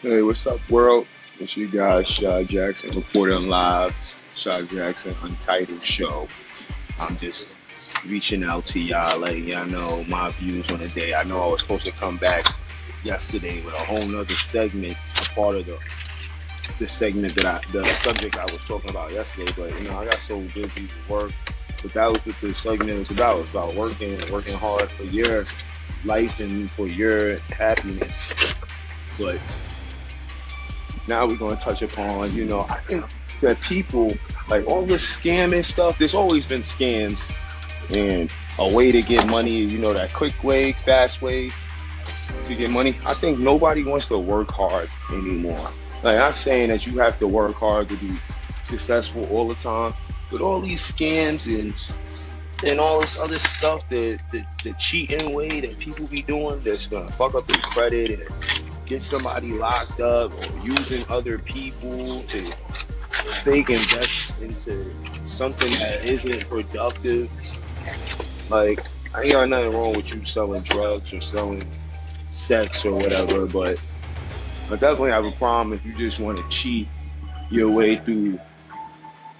Hey, what's up, world? It's you guys, Shaw Jackson, reporting live. Shaw Jackson Untitled Show. I'm just reaching out to y'all, letting y'all know my views on the day. I know I was supposed to come back yesterday with a whole nother segment, a part of the the segment that I, the subject I was talking about yesterday, but you know, I got so busy with work. But that was what the segment was about. Was about working working hard for your life and for your happiness. But now we're going to touch upon, you know, I think that people, like all this scamming stuff, there's always been scams and a way to get money, you know, that quick way, fast way to get money. I think nobody wants to work hard anymore. Like, I'm saying that you have to work hard to be successful all the time, but all these scams and and all this other stuff, the, the, the cheating way that people be doing that's gonna fuck up your credit and get somebody locked up or using other people to fake invest into something that isn't productive. Like, I ain't got nothing wrong with you selling drugs or selling sex or whatever, but I definitely have a problem if you just want to cheat your way through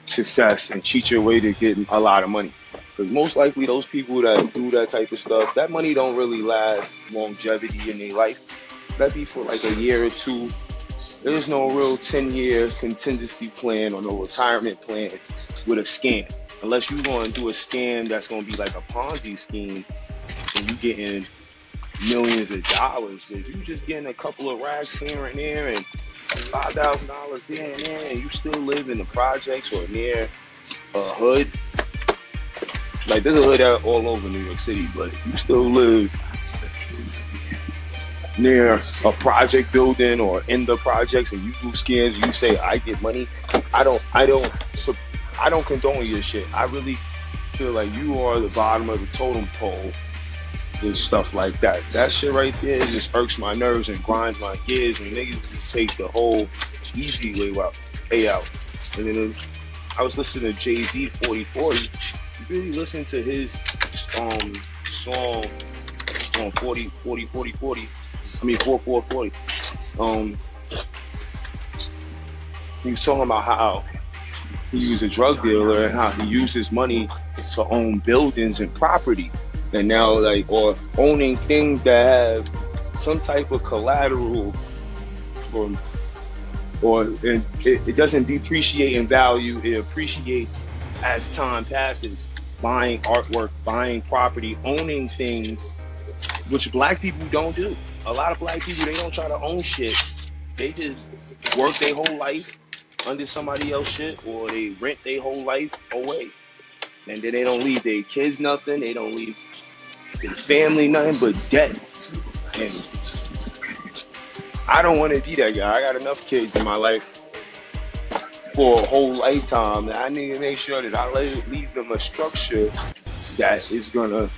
success and cheat your way to getting a lot of money. Because most likely those people that do that type of stuff, that money don't really last longevity in their life. That be for like a year or two. There's no real 10 year contingency plan or no retirement plan with a scam. Unless you're going to do a scam that's going to be like a Ponzi scheme and you getting millions of dollars. If you just getting a couple of racks here and there and five thousand dollars here and there, and you still live in the projects or near a hood, like there's a hood out all over New York City, but if you still live near a project building or in the projects and you do scams, you say I get money. I don't. I don't. I don't condone your shit. I really feel like you are the bottom of the totem pole and stuff like that. That shit right there just irks my nerves and grinds my gears and niggas just take the whole easy way out. Way out. And then I was listening to Jay Z 4040. You really listen to his um song on 40 40 40 40. I mean 4 4 40. Um, he was talking about how he was a drug dealer and how he used his money to own buildings and property and now like or owning things that have some type of collateral from or it, it doesn't depreciate in value it appreciates as time passes buying artwork buying property owning things which black people don't do a lot of black people they don't try to own shit they just work their whole life under somebody else shit or they rent their whole life away and then they don't leave their kids nothing they don't leave their family nothing but debt and I don't want to be that guy. I got enough kids in my life for a whole lifetime. And I need to make sure that I leave them a structure that is gonna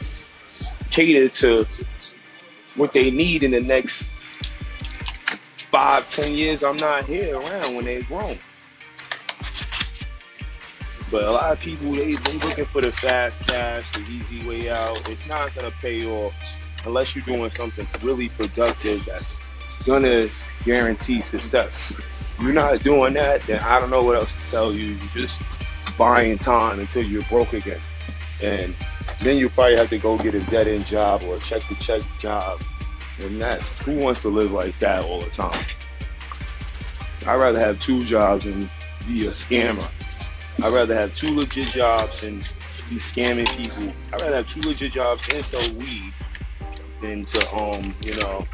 cater to what they need in the next five, ten years. I'm not here around when they're grown. But a lot of people they they looking for the fast cash, the easy way out. It's not gonna pay off unless you're doing something really productive that's gonna guarantee success. You're not doing that, then I don't know what else to tell you. You're just buying time until you're broke again. And then you probably have to go get a dead end job or a check to check job. And that who wants to live like that all the time? I'd rather have two jobs and be a scammer. I'd rather have two legit jobs and be scamming people. I'd rather have two legit jobs and sell weed than to um, you know,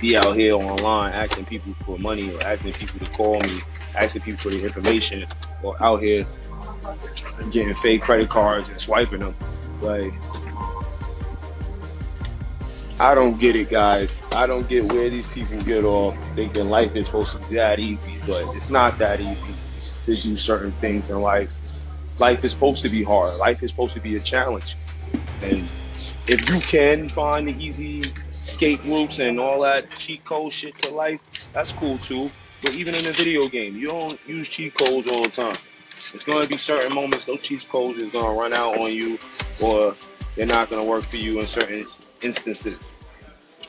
be out here online asking people for money or asking people to call me, asking people for the information, or out here getting fake credit cards and swiping them. Like, I don't get it, guys. I don't get where these people get off thinking life is supposed to be that easy, but it's not that easy to do certain things in life. Life is supposed to be hard. Life is supposed to be a challenge. And if you can find the easy escape routes and all that cheat code shit to life, that's cool too. But even in a video game, you don't use cheat codes all the time. It's gonna be certain moments those cheat codes is gonna run out on you, or they're not gonna work for you in certain instances.